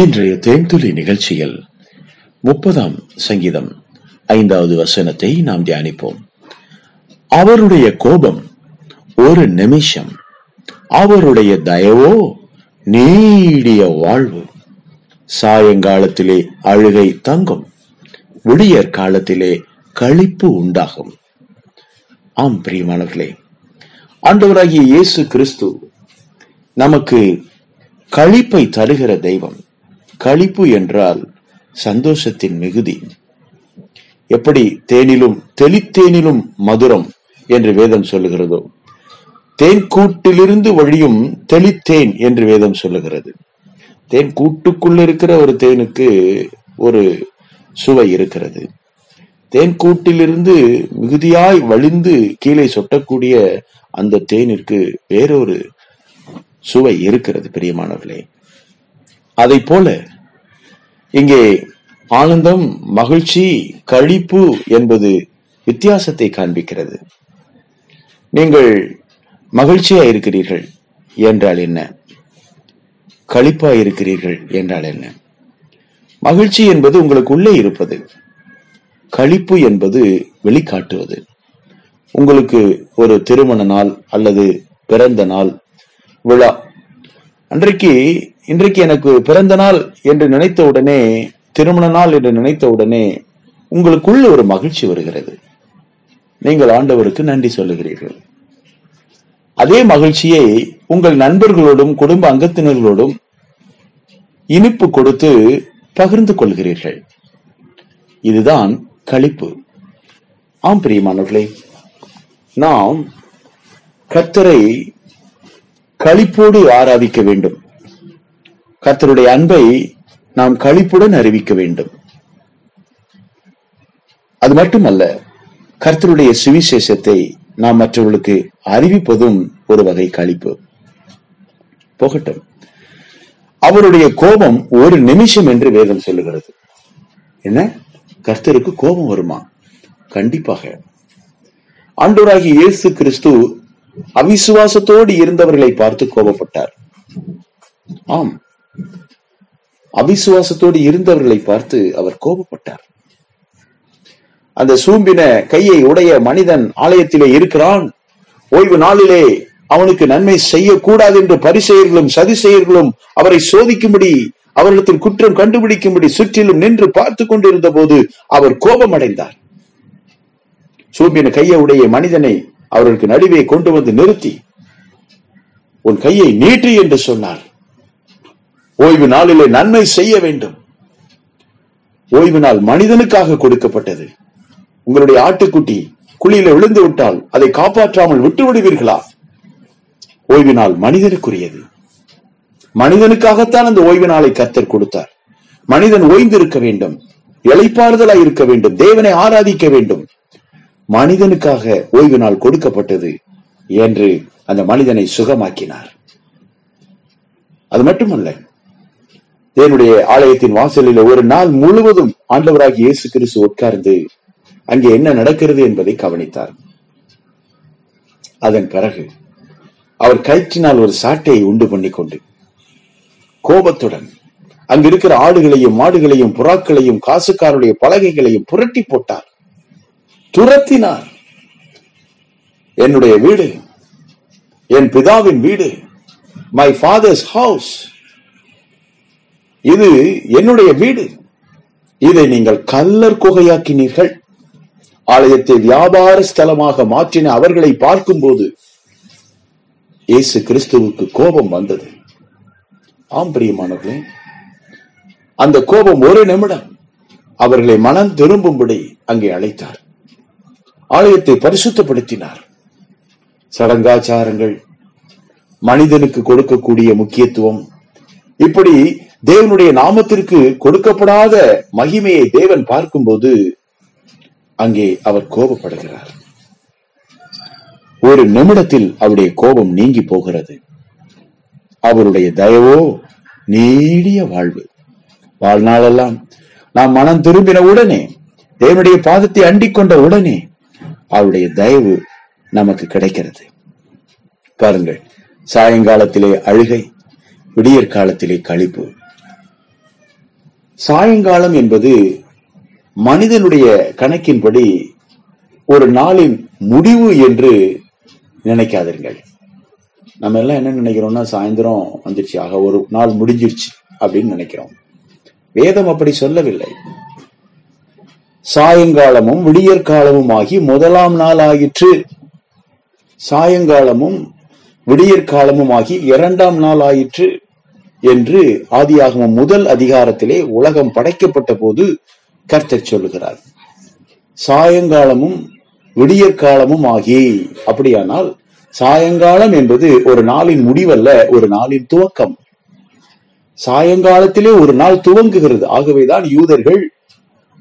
இன்றைய தேன்துளி நிகழ்ச்சியில் முப்பதாம் சங்கீதம் ஐந்தாவது வசனத்தை நாம் தியானிப்போம். அவருடைய கோபம் ஒரு நிமிஷம் அவருடைய தயவோ நீடிய வாழ்வு. சாயங்காலத்திலே அழுகை தங்கும் விடியற் காலத்திலே கழிப்பு உண்டாகும். ஆம் பிரியமானவர்களே ஆண்டவராகிய இயேசு கிறிஸ்து நமக்கு கழிப்பை தருகிற தெய்வம். களிப்பு என்றால் சந்தோஷத்தின் மிகுதி. எப்படி தேனிலும் தெளித்தேனிலும் மதுரம் என்று வேதம் சொல்லுகிறதோ தேன் கூட்டிலிருந்து வழியும் தெளித்தேன் என்று வேதம் சொல்லுகிறது. தேன் கூட்டுக்குள்ள இருக்கிற ஒரு தேனுக்கு ஒரு சுவை இருக்கிறது. தேன் கூட்டிலிருந்து மிகுதியாய் வழிந்து கீழே சொட்டக்கூடிய அந்த தேனிற்கு வேறொரு சுவை இருக்கிறது பிரியமானவர்களே. அதை போல இங்கே ஆனந்தம் மகிழ்ச்சி கழிப்பு என்பது வித்தியாசத்தை காண்பிக்கிறது. நீங்கள் மகிழ்ச்சியா இருக்கிறீர்கள் என்றால் என்ன? கழிப்பா இருக்கிறீர்கள் என்றால் என்ன? மகிழ்ச்சி என்பது உங்களுக்குள்ளே இருப்பது கழிப்பு என்பது வெளிக்காட்டுவது. உங்களுக்கு ஒரு திருமண நாள் அல்லது பிறந்த நாள் விழா அன்றைக்கு இன்றைக்கு எனக்கு பிறந்த நாள் என்று நினைத்த உடனே திருமண நாள் என்று நினைத்த உடனே உங்களுக்குள்ள ஒரு மகிழ்ச்சி வருகிறது. நீங்கள் ஆண்டவருக்கு நன்றி சொல்லுகிறீர்கள். அதே மகிழ்ச்சியை உங்கள் நண்பர்களோடும் குடும்ப அங்கத்தினர்களோடும் இனிப்பு கொடுத்து பகிர்ந்து கொள்கிறீர்கள். இதுதான் கழிப்பு. ஆம் பிரியமானவர்களே நாம் கத்தரை களிப்போடு ஆராதிக்க வேண்டும். கர்த்தருடைய அன்பை நாம் களிப்புடன் அறிவிக்க வேண்டும். அது மட்டுமல்ல கர்த்தருடைய சுவிசேஷத்தை நாம் மற்றவர்களுக்கு அறிவிப்பதும் ஒரு வகை களிப்பு. போகட்டும். அவருடைய கோபம் ஒரு நிமிஷம் என்று வேதம் சொல்லுகிறது. என்ன? கர்த்தருக்கு கோபம் வருமா? கண்டிப்பாக. ஆண்டோராகி இயேசு கிறிஸ்து அவிசுவாசத்தோடு இருந்தவர்களை பார்த்து கோபப்பட்டார். ஆம். அவிசுவாசத்தோடு இருந்தவர்களை பார்த்து அவர் கோபப்பட்டார். அந்த சூம்பின கையை உடைய மனிதன் ஆலயத்திலே இருக்கிறான். ஓய்வு நாளிலே அவனுக்கு நன்மை செய்யக்கூடாது என்று பரிசெயர்களும் சதிசெயர்களும் அவரை சோதிக்கும்படி அவர்களுக்கு குற்றம் கண்டுபிடிக்கும்படி சுற்றிலும் நின்று பார்த்து கொண்டிருந்த போது அவர் கோபம் அடைந்தார் சூம்பின கையை உடைய மனிதனை அவர்களுக்கு நடுவே கொண்டு வந்து நிறுத்தி உன் கையை நீட்டு என்று சொன்னார். ஓய்வு நாளிலே நன்மை செய்ய வேண்டும். ஓய்வு நாள் மனிதனுக்காக கொடுக்கப்பட்டது. உங்களுடைய ஆட்டுக்குட்டி குழியில விழுந்து விட்டால் அதை காப்பாற்றாமல் விட்டு விடுவீர்களா? ஓய்வு நாள் மனிதனுக்குரியது. மனிதனுக்காகத்தான் அந்த ஓய்வு நாளை கத்தர் கொடுத்தார். மனிதன் ஓய்ந்து இருக்க வேண்டும். இழைப்பாறுதலாய் இருக்க வேண்டும். தேவனை ஆராதிக்க வேண்டும். மனிதனுக்காக ஓய்வு நாள் கொடுக்கப்பட்டது என்று அந்த மனிதனை சுகமாக்கினார். அது மட்டுமல்ல தேவனுடைய ஆலயத்தின் வாசலில் ஒரு நாள் முழுவதும் ஆண்டவராகி இயேசு கிறிஸ்து உட்கார்ந்து அங்கே என்ன நடக்கிறது என்பதை கவனித்தார். அதன் பிறகு அவர் கயிற்றினால் ஒரு சாட்டையை உண்டு பண்ணி கொண்டு கோபத்துடன் அங்கு இருக்கிற ஆடுகளையும் மாடுகளையும் புறாக்களையும் காசுக்காருடைய பலகைகளையும் புரட்டி போட்டார். துரத்தினார். என்னுடைய வீடு என் பிதாவின் வீடு மை ஃபாதர்ஸ் ஹவுஸ் இது என்னுடைய வீடு. இதை நீங்கள் கல்லர் குகையாக்கினீர்கள். ஆலயத்தை வியாபார ஸ்தலமாக மாற்றின அவர்களை பார்க்கும்போது இயேசு கிறிஸ்துவுக்கு கோபம் வந்தது. ஆம் பிரியமானவர்களே அந்த கோபம் ஒரு நிமிடம் அவர்களை மனம் திரும்பும்படி அங்கே அழைத்தார். ஆலயத்தை பரிசுத்தப்படுத்தினார். சடங்காச்சாரங்கள் மனிதனுக்கு கொடுக்கக்கூடிய முக்கியத்துவம் இப்படி தேவனுடைய நாமத்திற்கு கொடுக்கப்படாத மகிமையை தேவன் பார்க்கும்போது அங்கே அவர் கோபப்படுகிறார். ஒரு நிமிடத்தில் அவருடைய கோபம் நீங்கி போகிறது. அவருடைய தயவோ நீடிய வாழ்வு. வாழ்நாளெல்லாம் நாம் மனம் திரும்பின உடனே தேவனுடைய பாதத்தை அண்டிக் கொண்ட உடனே அவருடைய தயவு நமக்கு கிடைக்கிறது. பாருங்கள் சாயங்காலத்திலே அழுகை விடியற் காலத்திலே கழிப்பு சாயங்காலம் என்பது மனிதனுடைய கணக்கின்படி ஒரு நாளின் முடிவு என்று நினைக்காதீர்கள். நம்ம எல்லாம் என்ன நினைக்கிறோம்னா சாயந்தரம் வந்துருச்சு ஆக ஒரு நாள் முடிஞ்சிருச்சு அப்படின்னு நினைக்கிறோம். வேதம் அப்படி சொல்லவில்லை. சாயங்காலமும் விடியற்காலமும் ஆகி முதலாம் நாள் ஆயிற்று சாயங்காலமும் விடியற்காலமும் ஆகி இரண்டாம் நாள் ஆயிற்று என்று ஆதியாகமம் முதல் அதிகாரத்திலே உலகம் படைக்கப்பட்ட போது கர்த்தர் சொல்லுகிறார். சாயங்காலமும் விடியற்காலமும் ஆகி அப்படியானால் சாயங்காலம் என்பது ஒரு நாளின் முடிவல்ல ஒரு நாளின் துவக்கம். சாயங்காலத்திலே ஒரு நாள் துவங்குகிறது. ஆகவேதான் யூதர்கள்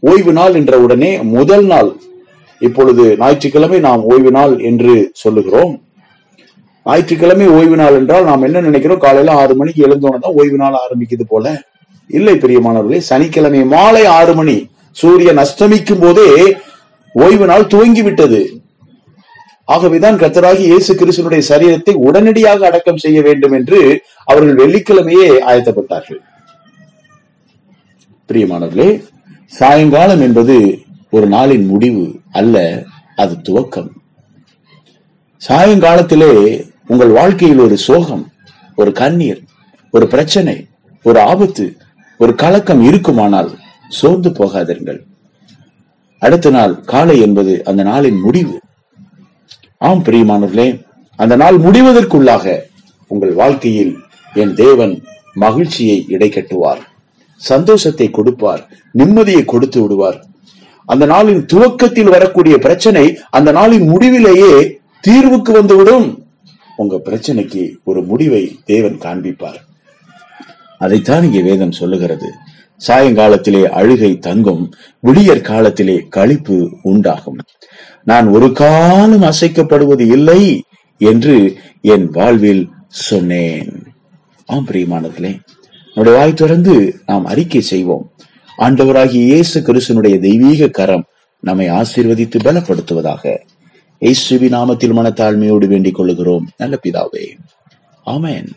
ஓய்வு நாள் என்ற உடனே முதல் நாள். இப்பொழுது ஞாயிற்றுக்கிழமை நாம் ஓய்வு நாள் என்று சொல்லுகிறோம். ஞாயிற்றுக்கிழமை ஓய்வு நாள் என்றால் நாம் என்ன நினைக்கிறோம்? காலையில ஆறு மணிக்கு எழுந்தோன்னு தான் ஓய்வு நாள் ஆரம்பிக்குது போல. இல்லை பெரியமானவர்களே சனிக்கிழமை மாலை ஆறு மணி சூரியன் அஸ்தமிக்கும் போதே ஓய்வு நாள் துவங்கி விட்டது ஆகவேதான் கர்த்தராகி இயேசு கிறிஸ்தனுடைய சரீரத்தை உடனடியாக அடக்கம் செய்ய வேண்டும் என்று அவர்கள் வெள்ளிக்கிழமையே ஆயத்தப்பட்டார்கள். பிரியமானவர்களே சாயங்காலம் என்பது ஒரு நாளின் முடிவு அல்ல அது துவக்கம். சாயங்காலத்திலே உங்கள் வாழ்க்கையில் ஒரு சோகம் ஒரு கண்ணீர் ஒரு பிரச்சனை ஒரு ஆபத்து ஒரு கலக்கம் இருக்குமானால் சோர்ந்து போகாதீர்கள். அடுத்த நாள் காலை என்பது அந்த நாளின் முடிவு. ஆம் பிரியமானவர்களே அந்த நாள் முடிவதற்குள்ளாக உங்கள் வாழ்க்கையில் என் தேவன் மகிழ்ச்சியை இடைக்கட்டுவார். சந்தோஷத்தை கொடுப்பார் நிம்மதியை கொடுத்து விடுவார். அந்த நாளின் துவக்கத்தில் வரக்கூடிய பிரச்சனை அந்த நாளின் முடிவிலேயே தீர்வுக்கு வந்துவிடும். உங்க பிரச்சனைக்கு ஒரு முடிவை தேவன் காண்பிப்பார். அதைத்தான் இங்கே வேதம் சொல்லுகிறது. சாயங்காலத்திலே அழுகை தங்கும் விடியற் காலத்திலே கழிப்பு உண்டாகும். நான் ஒரு காலம் அசைக்கப்படுவது இல்லை என்று என் வாழ்வில் சொன்னேன். ஆம் பிரியமானதுலே நம்முடைய வாய் தொடர்ந்து நாம் அறிக்கை செய்வோம். ஆண்டவராகிய இயேசு கிறிஸ்தனுடைய தெய்வீக கரம் நம்மை ஆசீர்வதித்து பலப்படுத்துவதாக இயேசுவி நாமத்தில் மனத்தாழ்மையோடு வேண்டிக் கொள்கிறோம் நல்ல பிதாவே. ஆமேன்.